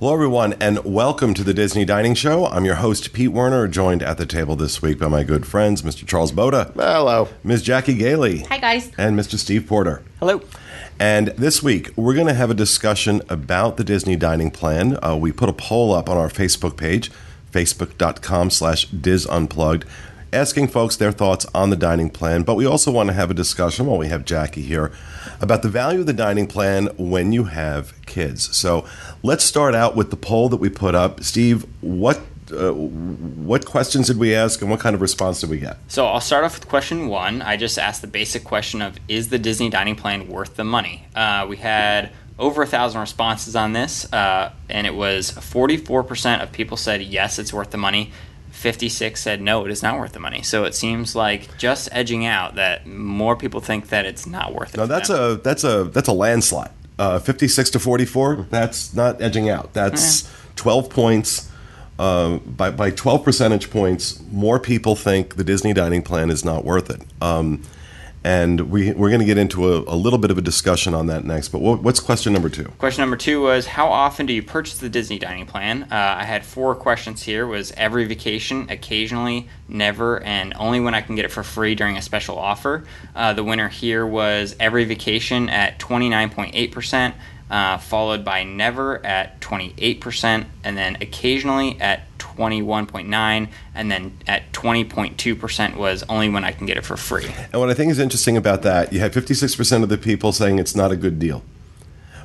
Hello, everyone, and welcome to the Disney Dining Show. I'm your host, Pete Werner, joined at the table this week by my good friends, Mr. Charles Boda, Hello. Ms. Jackie Gailey, Hi, guys. and Mr. Steve Porter. Hello. And this week, we're going to have a discussion about the Disney dining plan. Uh, we put a poll up on our Facebook page, facebook.com slash disunplugged, asking folks their thoughts on the dining plan. But we also want to have a discussion, while we have Jackie here, about the value of the dining plan when you have kids. So let's start out with the poll that we put up. Steve, what uh, what questions did we ask and what kind of response did we get? So I'll start off with question one. I just asked the basic question of Is the Disney dining plan worth the money? Uh, we had over a thousand responses on this, uh, and it was 44% of people said yes, it's worth the money. 56 said no, it is not worth the money. So it seems like just edging out that more people think that it's not worth it. No, that's them. a that's a that's a landslide. Uh, Fifty-six to forty-four. That's not edging out. That's twelve points. Uh, by by twelve percentage points, more people think the Disney dining plan is not worth it. Um, and we we're going to get into a, a little bit of a discussion on that next. But what, what's question number two? Question number two was how often do you purchase the Disney dining plan? Uh, I had four questions here. Was every vacation, occasionally, never, and only when I can get it for free during a special offer. Uh, the winner here was every vacation at 29.8 percent. Uh, followed by never at 28%, and then occasionally at 21.9, and then at 20.2% was only when I can get it for free. And what I think is interesting about that, you had fifty-six percent of the people saying it's not a good deal,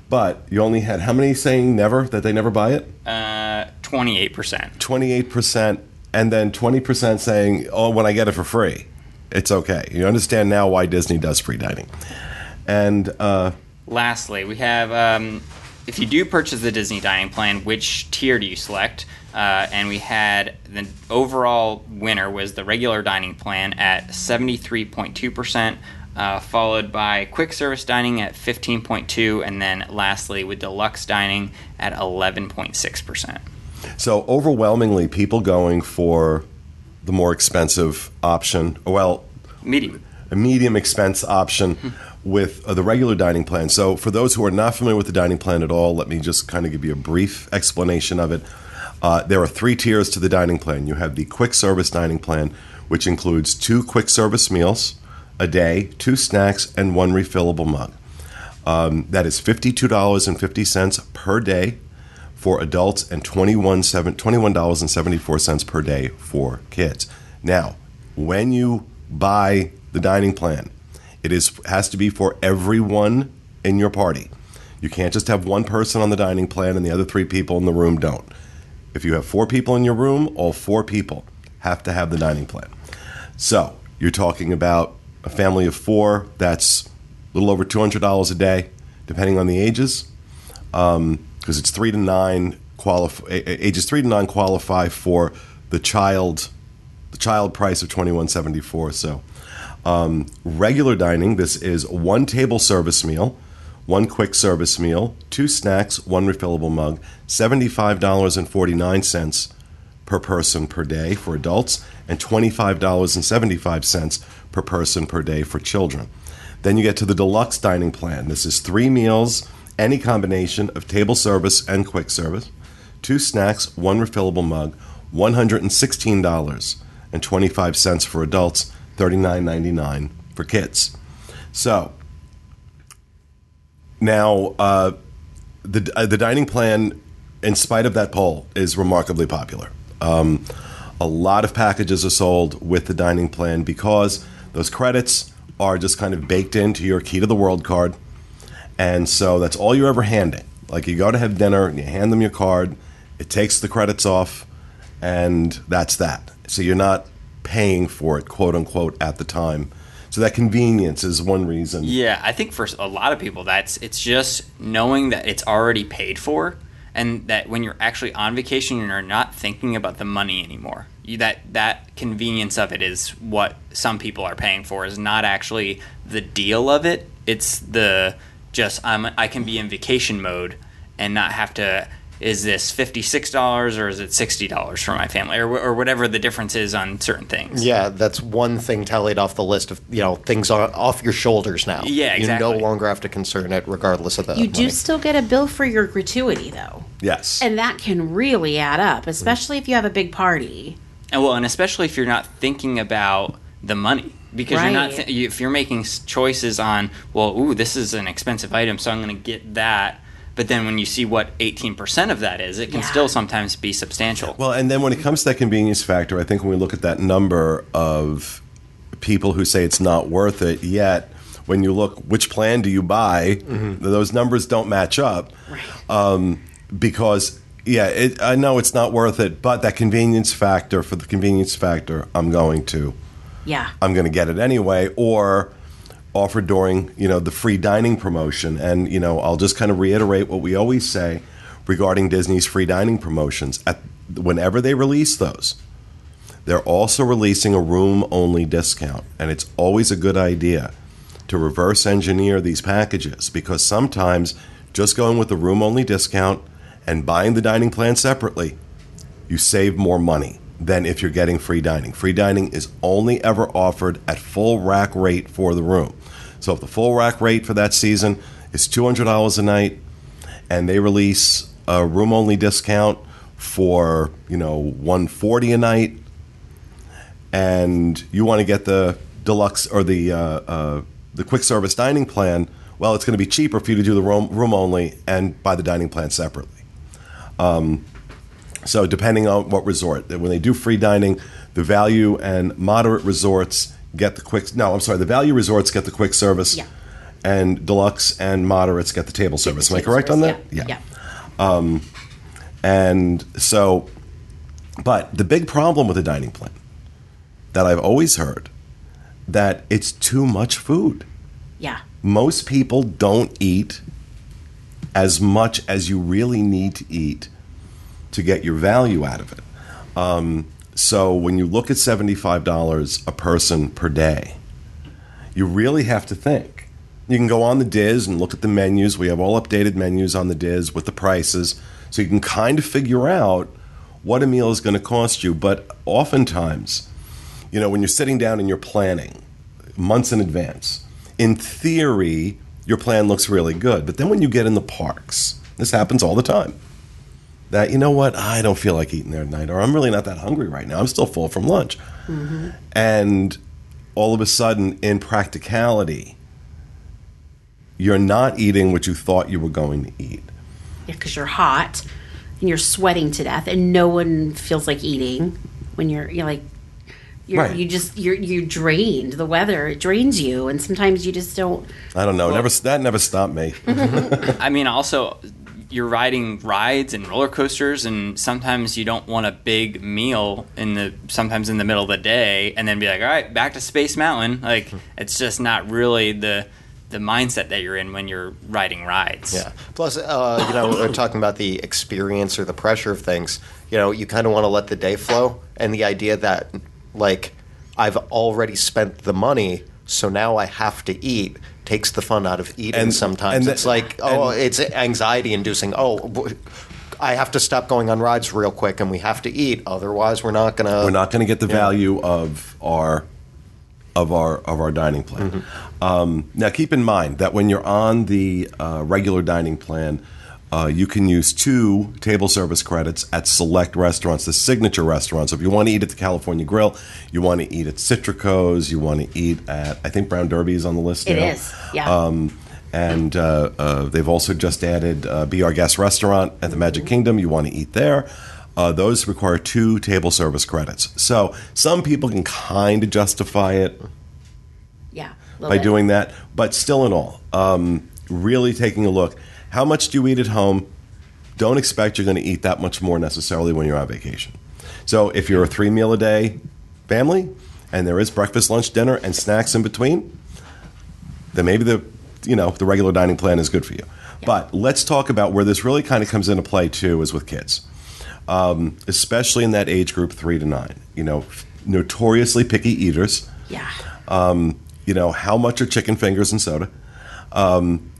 but you only had how many saying never that they never buy it? Uh, 28%. 28% and then 20% saying, oh, when I get it for free, it's okay. You understand now why Disney does free dining. And uh, Lastly, we have um, if you do purchase the Disney dining plan, which tier do you select? Uh, and we had the overall winner was the regular dining plan at 73.2%, uh, followed by quick service dining at 15.2, and then lastly with deluxe dining at 11.6%. so overwhelmingly, people going for the more expensive option, well, Medium. a medium expense option with uh, the regular dining plan. So, for those who are not familiar with the dining plan at all, let me just kind of give you a brief explanation of it. Uh, there are three tiers to the dining plan. You have the quick service dining plan, which includes two quick service meals a day, two snacks, and one refillable mug. Um, that is $52.50 per day for adults and $21, seven- $21.74 per day for kids. Now, when you buy the dining plan, it is has to be for everyone in your party. You can't just have one person on the dining plan and the other three people in the room don't. If you have four people in your room, all four people have to have the dining plan. So you're talking about a family of four. That's a little over two hundred dollars a day, depending on the ages, because it's three to nine qualify ages three to nine qualify for the child the child price of twenty one seventy four. So um, regular dining. This is one table service meal, one quick service meal, two snacks, one refillable mug, seventy-five dollars and forty-nine cents per person per day for adults, and twenty-five dollars and seventy-five cents per person per day for children. Then you get to the deluxe dining plan. This is three meals, any combination of table service and quick service, two snacks, one refillable mug, one hundred and sixteen dollars and twenty-five cents for adults, thirty-nine ninety-nine for kids. So now uh, the uh, the dining plan, in spite of that poll, is remarkably popular. Um, a lot of packages are sold with the dining plan because those credits are just kind of baked into your key to the world card, and so that's all you're ever handing. Like you go to have dinner and you hand them your card, it takes the credits off, and that's that. So you're not paying for it, quote unquote, at the time. So that convenience is one reason. Yeah, I think for a lot of people, that's it's just knowing that it's already paid for, and that when you're actually on vacation, you're not thinking about the money anymore. You, that that convenience of it is what some people are paying for. Is not actually the deal of it. It's the just I'm I can be in vacation mode and not have to. Is this fifty six dollars or is it sixty dollars for my family or, or whatever the difference is on certain things? Yeah, that's one thing tallied off the list of you know things are off your shoulders now. Yeah, exactly. You no longer have to concern it, regardless of that You do money. still get a bill for your gratuity, though. Yes. And that can really add up, especially if you have a big party. And well, and especially if you're not thinking about the money, because you're not th- you, if you're making choices on, well, ooh, this is an expensive item, so I'm going to get that. But then when you see what 18% of that is, it can Yeah. still sometimes be substantial. Well, and then when it comes to that convenience factor, I think when we look at that number of people who say it's not worth it, yet when you look which plan do you buy, those numbers don't match up. Um, because yeah, it, I know it's not worth it, but that convenience factor for the convenience factor, I'm going to. Yeah. I'm going to get it anyway, or offered during you know the free dining promotion. And you know I'll just kind of reiterate what we always say regarding Disney's free dining promotions. At whenever they release those, they're also releasing a room only discount, and it's always a good idea to reverse engineer these packages because sometimes just going with the room only discount and buying the dining plan separately you save more money than if you're getting free dining. Free dining is only ever offered at full rack rate for the room. So if the full rack rate for that season is $200 a night and they release a room only discount for, you know, 140 a night and you want to get the deluxe or the uh, uh, the quick service dining plan, well, it's going to be cheaper for you to do the room, room only and buy the dining plan separately. Um, so depending on what resort, when they do free dining, the value and moderate resorts get the quick. No, I'm sorry, the value resorts get the quick service, Yeah. and deluxe and moderates get the table service. Am I Table correct on that? service, Yeah. Yeah. Um, and so, but the big problem with the dining plan that I've always heard that it's too much food. Yeah. Most people don't eat as much as you really need to eat to get your value out of it. Um, so when you look at $75 a person per day, you really have to think. You can go on the DIS and look at the menus. We have all updated menus on the DIS with the prices. So you can kind of figure out what a meal is going to cost you. But oftentimes, you know, when you're sitting down and you're planning months in advance, in theory, your plan looks really good. But then when you get in the parks, this happens all the time. That, you know what, I don't feel like eating there tonight, or I'm really not that hungry right now. I'm still full from lunch. Mm-hmm. And all of a sudden, in practicality, you're not eating what you thought you were going to eat. Yeah, because you're hot and you're sweating to death and no one feels like eating when you're you're like you're Right. you just you're you're drained the weather it drains you and sometimes you just don't I don't know. never that never stopped me. I mean, also, you're riding rides and roller coasters, and sometimes you don't want a big meal in the sometimes in the middle of the day, and then be like, all right, back to Space Mountain. Like, it's just not really the the mindset that you're in when you're riding rides. Yeah. Plus, uh, you know, we're talking about the experience or the pressure of things. You know, you kind of want to let the day flow, and the idea that, like, I've already spent the money, so now I have to eat takes the fun out of eating. And- sometimes and the- it's like, oh, and- it's anxiety inducing. Oh. I have to stop going on rides real quick, and we have to eat. Otherwise, we're not gonna. We're not going to get the value of our of our of our dining plan. Um, now, keep in mind that when you're on the uh, regular dining plan, uh, you can use two table service credits at select restaurants, the signature restaurants. So if you want to eat at the California Grill, you want to eat at Citrico's, you want to eat at I think Brown Derby is on the list. It now. is, yeah. Um, and uh, uh, they've also just added uh, Be Our Guest restaurant at the Magic Kingdom. You want to eat there. Uh, those require two table service credits. So some people can kind of justify it yeah by bit. doing that, but still in all, um, really taking a look. How much do you eat at home? Don't expect you're going to eat that much more necessarily when you're on vacation. So if you're a three meal a day family and there is breakfast, lunch, dinner, and snacks in between, then maybe the you know the regular dining plan is good for you. But let's talk about where this really kind of comes into play too, is with kids, um, especially in that age group three to nine. You know, notoriously picky eaters yeah you know, how much are chicken fingers and soda? Um,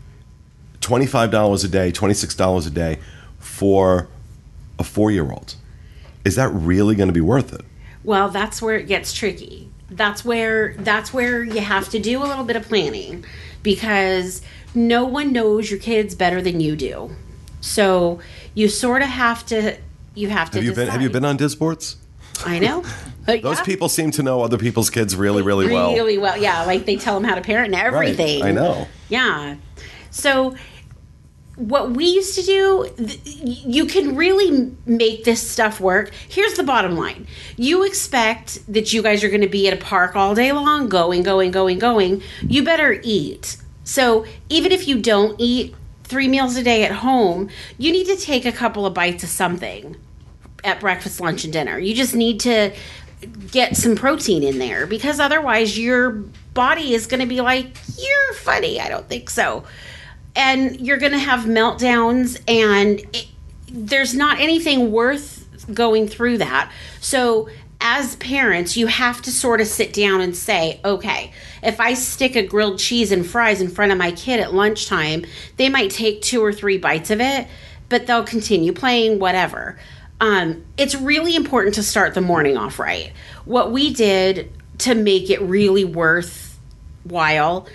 $25 a day, $26 a day for a four year old. Is that really going to be worth it? Well, that's where it gets tricky. That's where that's where you have to do a little bit of planning because no one knows your kids better than you do. So you sort of have to. You have to. Have you been Have you been on DISboards? I know. But Those yeah. people seem to know other people's kids really, really well. Really well, yeah. Like they tell them how to parent and Right. everything. I know. Yeah. So what we used to do, th- you can really make this stuff work. Here's the bottom line. You expect that you guys are going to be at a park all day long, going, going, going, going. You better eat. So even if you don't eat three meals a day at home, you need to take a couple of bites of something at breakfast, lunch, and dinner. You just need to get some protein in there because otherwise your body is going to be like, you're funny. I don't think so. And you're going to have meltdowns, and it, there's not anything worth going through that. So, as parents, you have to sort of sit down and say, okay, if I stick a grilled cheese and fries in front of my kid at lunchtime, they might take two or three bites of it, but they'll continue playing, whatever. Um, it's really important to start the morning off right. What we did to make it really worthwhile.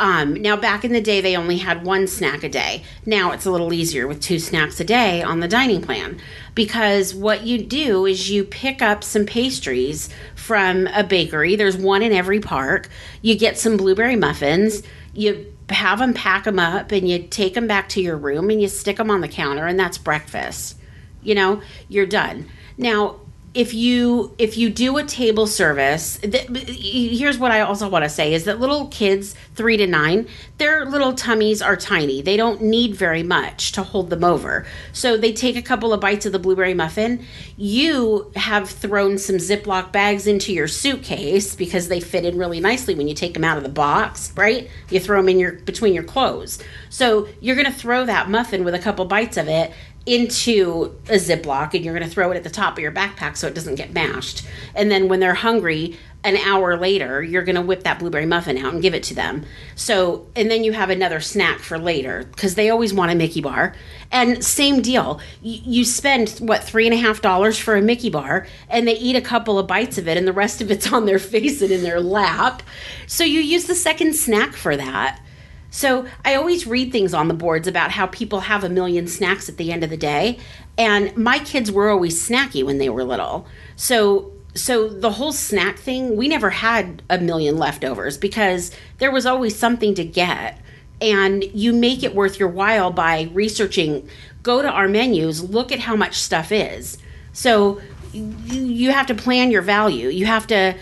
Um, now, back in the day, they only had one snack a day. Now it's a little easier with two snacks a day on the dining plan because what you do is you pick up some pastries from a bakery. There's one in every park. You get some blueberry muffins. You have them pack them up and you take them back to your room and you stick them on the counter, and that's breakfast you know you're done now if you if you do a table service th- here's what i also want to say is that little kids three to nine their little tummies are tiny. They don't need very much to hold them over. So they take a couple of bites of the blueberry muffin. You have thrown some ziploc bags into your suitcase because they fit in really nicely when you take them out of the box right? You throw them in your between your clothes. So you're going to throw that muffin with a couple bites of it into a Ziploc and you're going to throw it at the top of your backpack so it doesn't get mashed. And then when they're hungry, an hour later, you're going to whip that blueberry muffin out and give it to them. So, and then you have another snack for later because they always want a Mickey bar. And same deal. You, you spend, what, three and a half dollars for a Mickey bar and they eat a couple of bites of it and the rest of it's on their face and in their lap. So you use the second snack for that. So I always read things on the boards about how people have a million snacks at the end of the day, and my kids were always snacky when they were little. So so the whole snack thing, we never had a million leftovers because there was always something to get. And you make it worth your while by researching, go to our menus, look at how much stuff is. So you, have to plan your value. You have to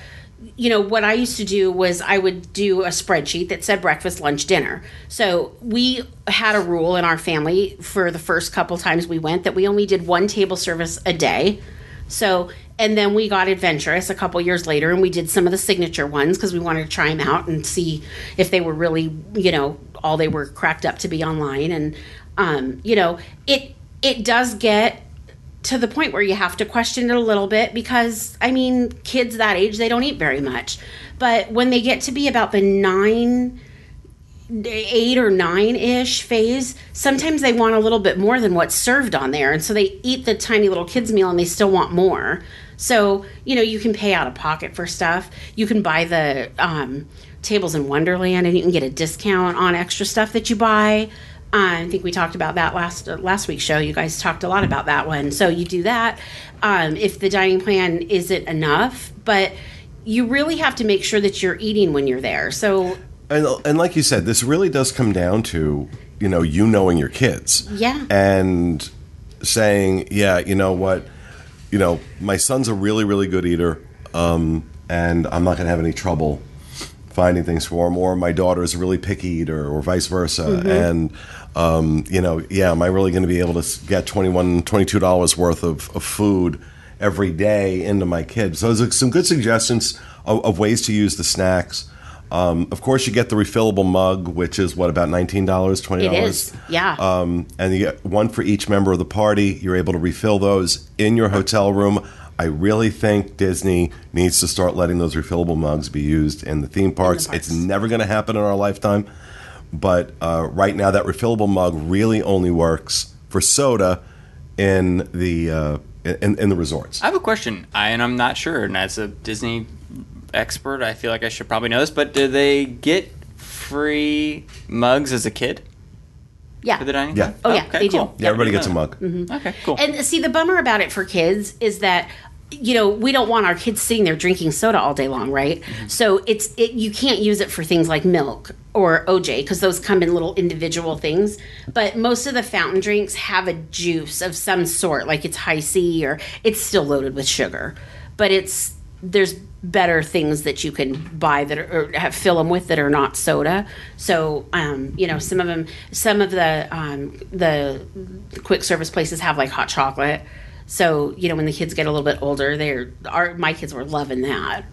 you know what i used to do was i would do a spreadsheet that said breakfast lunch dinner. So we had a rule in our family for the first couple times we went that we only did one table service a day. So and then we got adventurous a couple years later and we did some of the signature ones because we wanted to try them out and see if they were really you know all they were cracked up to be online. And um, you know it it does get to the point where you have to question it a little bit because I mean, kids that age they don't eat very much. But when they get to be about the 9 8 or 9 ish phase, sometimes they want a little bit more than what's served on there and so they eat the tiny little kids meal and they still want more. So, you know, you can pay out of pocket for stuff. You can buy the um, tables in Wonderland and you can get a discount on extra stuff that you buy. I think we talked about that last uh, last week's show. You guys talked a lot about that one. So you do that um, if the dining plan isn't enough, but you really have to make sure that you're eating when you're there. So And, and like you said, this really does come down to you know you knowing your kids. Yeah. And saying, yeah, you know what, you know, my son's a really really good eater, um, and I'm not going to have any trouble finding things for him. Or my daughter is a really picky eater, or vice versa. And um, you know, yeah, am I really going to be able to get 21 22 dollars worth of, of food? Every day into my kids. So, there's some good suggestions of, of ways to use the snacks. Um, of course, you get the refillable mug, which is what about nineteen dollars, twenty dollars. is, yeah. Um, and you get one for each member of the party. You're able to refill those in your hotel room. I really think Disney needs to start letting those refillable mugs be used in the theme parks. parks. It's never going to happen in our lifetime, but uh, right now that refillable mug really only works for soda in the uh, in, in the resorts. I have a question, I, and I'm not sure. And as a Disney expert, I feel like I should probably know this. But do they get free mugs as a kid? Yeah. for the dining Yeah. plan? Oh, yeah, okay, they do. cool. Yeah, everybody gets a Yeah. mug. Okay, cool. And see, the bummer about it for kids is that you know we don't want our kids sitting there drinking soda all day long, right? So it's it you can't use it for things like milk or OJ because those come in little individual things. But most of the fountain drinks have a juice of some sort, like it's high C or it's still loaded with sugar, but it's there's better things that you can buy that are, or have fill them with that are not soda. So um, you know some of them, some of the um, the quick service places have like hot chocolate. So you know when the kids get a little bit older, they're our my kids were loving that.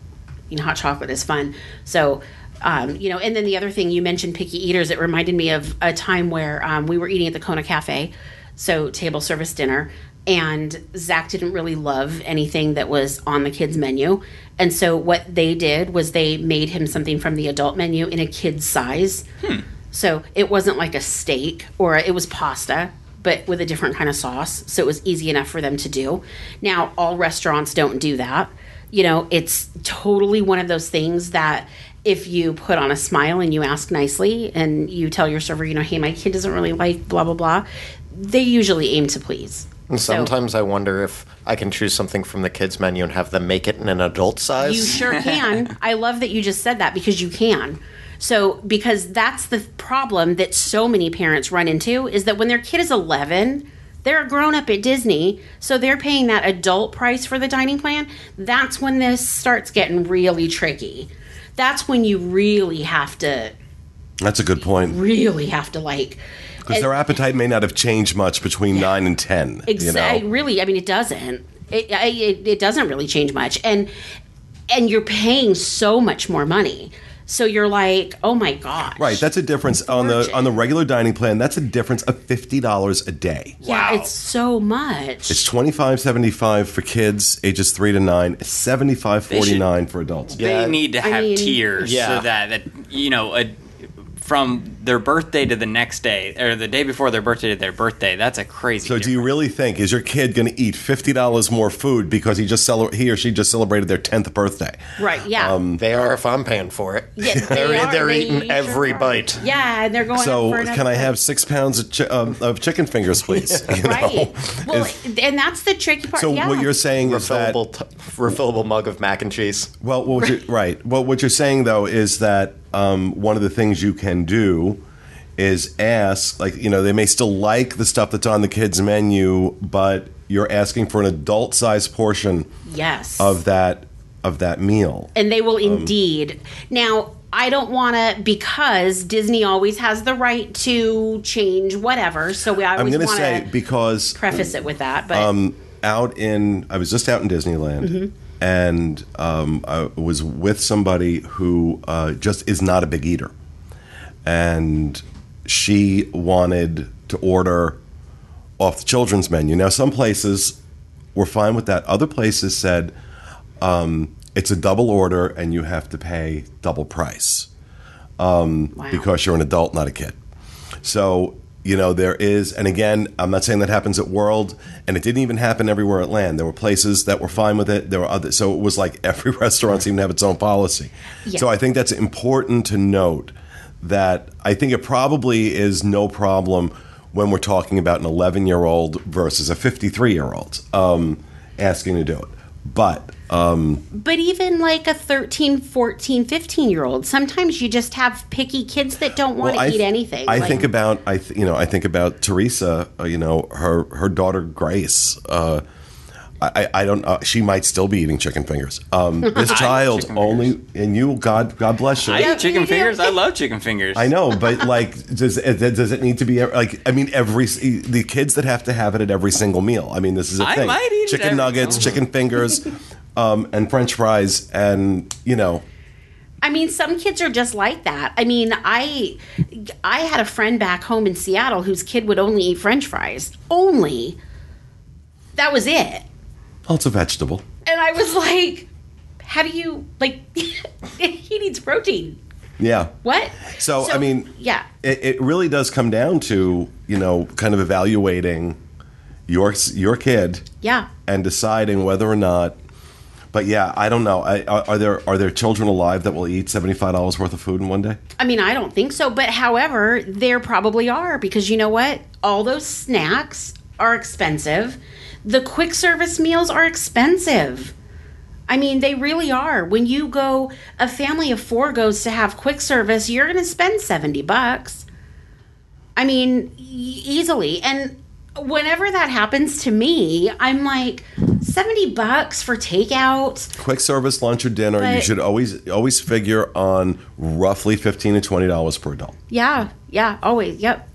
You know, hot chocolate is fun. So. Um, you know, and then the other thing you mentioned, picky eaters. It reminded me of a time where um, we were eating at the Kona Cafe, so table service dinner, and Zach didn't really love anything that was on the kids menu, and so what they did was they made him something from the adult menu in a kid's size. So it wasn't like a steak or it was pasta, but with a different kind of sauce. So it was easy enough for them to do. Now, all restaurants don't do that. You know, it's totally one of those things that if you put on a smile and you ask nicely and you tell your server, you know, hey, my kid doesn't really like blah, blah, blah, they usually aim to please. And So- sometimes I wonder if I can choose something from the kids menu and have them make it in an adult size. You sure can. I love that you just said that because you can. So because that's the problem that so many parents run into is that when their kid is 11, they're a grown up at Disney, so they're paying that adult price for the dining plan. That's when this starts getting really tricky. That's when you really have to That's a good point. really have to like Because their appetite may not have changed much between nine and ten. Exactly. You know? Really, I mean, it doesn't. It, it it doesn't really change much, and and you're paying so much more money. So you're like, oh my gosh. Right. That's a difference on the on the regular dining plan. That's a difference of fifty dollars a day. yeah, Wow. it's so much. It's twenty five seventy five for kids ages three to nine. Seventy five forty nine for adults. Yeah. they need to have mean- tiers Yeah. so that, that you know a, from their birthday to the next day or the day before their birthday to their birthday that's a crazy So do you really think is your kid going to eat fifty dollars more food because he just cele- he or she just celebrated their tenth birthday? right. Yeah. um, They are if I'm paying for it. Yeah, they they're are. they're They eating sure every are. bite. yeah, and they're going. So up for can I bite. have six pounds of, chi- um, of chicken fingers, please? You know? Right. Well, Is- and that's the tricky part. so yeah. what you're saying is that Refillable, t- refillable mug of mac and cheese. Well, what you're, right. Well, what you're saying though is that um, one of the things you can do is ask, like you know, they may still like the stuff that's on the kids' menu, but you're asking for an adult-sized portion yes. of that of that meal. and they Um, will indeed. Now, I don't want to because Disney always has the right to change whatever. So we I I'm going to say because preface it with that. But um, out in I was just out in Disneyland. And um, I was with somebody who uh, just is not a big eater, and she wanted to order off the children's menu. Now, some places were fine with that. Other places said um, it's a double order and you have to pay double price wow. because you're an adult, not a kid. So, you know, there is, and again, I'm not saying that happens at World, and it didn't even happen everywhere at Land. There were places that were fine with it. There were other, so it was like every restaurant seemed to have its own policy. Yeah. So I think that's important to note that I think it probably is no problem when we're talking about an 11 year old versus a 53 year old um, asking to do it. But um, but even like a 13, 14, 15 year old, sometimes you just have picky kids that don't want to I eat anything. I Like, think about I th- you know I think about Teresa. Uh, you know her her daughter Grace. Uh, I, I don't. Uh, she might still be eating chicken fingers. Um, this child chicken only, and you, God, God bless you. I eat chicken fingers. I love chicken fingers. I know, but like, does it, does it need to be like? I mean, every the kids that have to have it at every single meal. I mean, this is a I thing. might eat it chicken every nuggets, single- chicken fingers, um, and French fries, and you know, I mean, some kids are just like that. I mean, I I had a friend back home in Seattle whose kid would only eat French fries. Only. That was it. well, it's a vegetable. And I was like, how do you like he needs protein. Yeah. What? So, I mean, yeah. it, it really does come down to you know kind of evaluating your your kid Yeah. and deciding whether or not But yeah, I don't know. I, are, are there are there children alive that will eat seventy five dollars worth of food in one day? I mean, I don't think so, but however, there probably are because you know what? All those snacks are expensive. The quick service meals are expensive. I mean, they really are. When you go, a family of four goes to have quick service, you're going to spend 70 bucks. I mean, easily. And whenever that happens to me, I'm like, 70 bucks for takeout. Quick service lunch or dinner, you should always always figure on roughly fifteen to twenty dollars per adult. Yeah, yeah, always. Yep.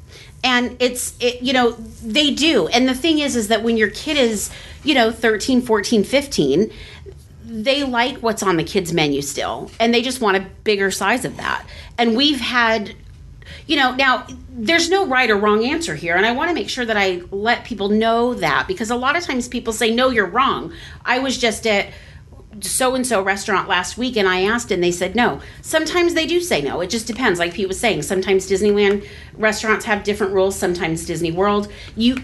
And it's it, you know, they do. And the thing is is that when your kid is, you know, 13, 14, 15, they like what's on the kids menu still and they just want a bigger size of that. And we've had you know, now there's no right or wrong answer here, and I want to make sure that I let people know that because a lot of times people say, "No, you're wrong." I was just at so and so restaurant last week and I asked and they said no. Sometimes they do say no. It just depends. Like Pete was saying, sometimes Disneyland restaurants have different rules, sometimes Disney World. You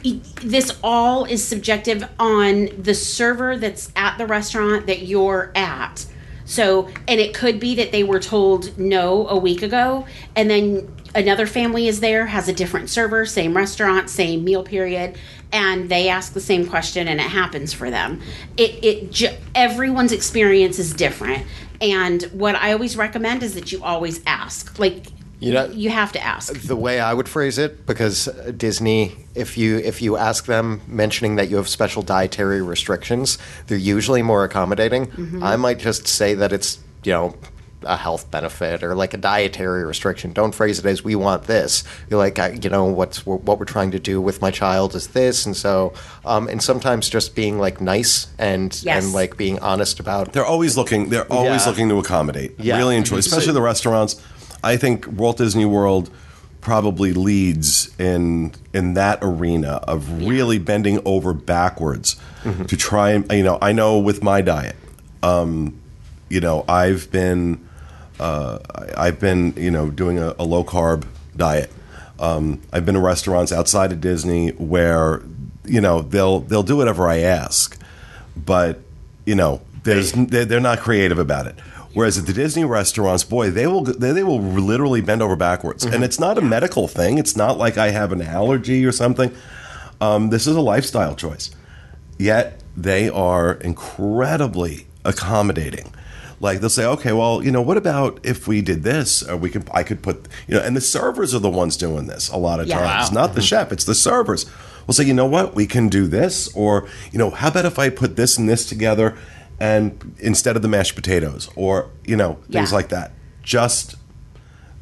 this all is subjective on the server that's at the restaurant that you're at. So, and it could be that they were told no a week ago and then another family is there has a different server, same restaurant, same meal period and they ask the same question and it happens for them it it ju- everyone's experience is different and what i always recommend is that you always ask like You know- you have to ask the way I would phrase it, because Disney, if you if you ask them mentioning that you have special dietary restrictions, they're usually more accommodating. Mm-hmm. I might just say that it's you know a health benefit or like a dietary restriction. Don't phrase it as we want this. You're like I, you know what's what we're trying to do with my child is this, and so um, and sometimes just being like nice and Yes. and like being honest about They're always looking. They're always Yeah. looking to accommodate. Yeah. Really enjoy, especially the restaurants. I think Walt Disney World probably leads in in that arena of really bending over backwards to try and you know. I know with my diet, um, you know, I've been uh, I've been you know doing a, a low carb diet. Um, I've been to restaurants outside of Disney where you know they'll they'll do whatever I ask, but you know there's they're, they're not creative about it. Whereas at the Disney restaurants, boy, they will they, they will literally bend over backwards, and it's not a medical thing. It's not like I have an allergy or something. Um, this is a lifestyle choice. Yet they are incredibly accommodating. Like they'll say, okay, well, you know, what about if we did this, or we could, I could put, you know, and the servers are the ones doing this a lot of Yeah. times, Wow. not the mm-hmm. chef, it's the servers. We'll say, you know what, we can do this, or you know, how about if I put this and this together, and instead of the mashed potatoes, or you know, things Yeah. like that. Just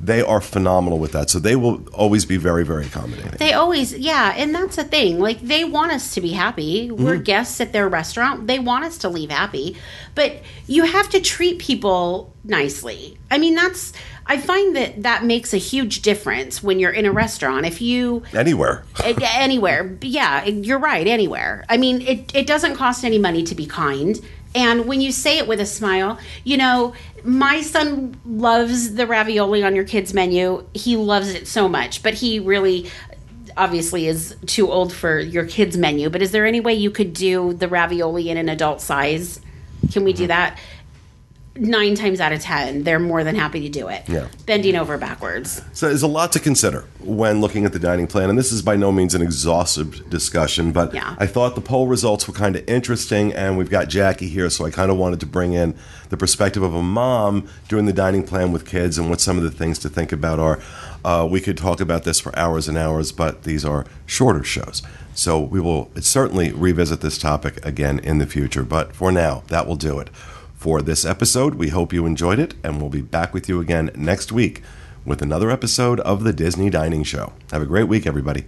they are phenomenal with that, so they will always be very, very accommodating. they always yeah and that's the thing. Like they want us to be happy. We're mm-hmm. guests at their restaurant. They want us to leave happy. But you have to treat people nicely. I mean that's i find that that makes a huge difference when you're in a restaurant. If you Anywhere. Anywhere. Yeah you're right anywhere. I mean it, it doesn't cost any money to be kind and when you say it with a smile you know my son loves the ravioli on your kids menu. He loves it so much but he really obviously is too old for your kids menu. But is there any way you could do the ravioli in an adult size? Can we do mm-hmm. that nine times out of ten they're more than happy to do it Yeah. bending over backwards So there's a lot to consider when looking at the dining plan, and this is by no means an exhaustive discussion, but Yeah. I thought the poll results were kind of interesting, and we've got Jackie here, so I kind of wanted to bring in the perspective of a mom doing the dining plan with kids and what some of the things to think about are. Uh, we could talk about this for hours and hours, but these are shorter shows. So we will certainly revisit this topic again in the future, but for now, that will do it. For this episode, we hope you enjoyed it, and we'll be back with you again next week with another episode of the Disney Dining Show. Have a great week, everybody.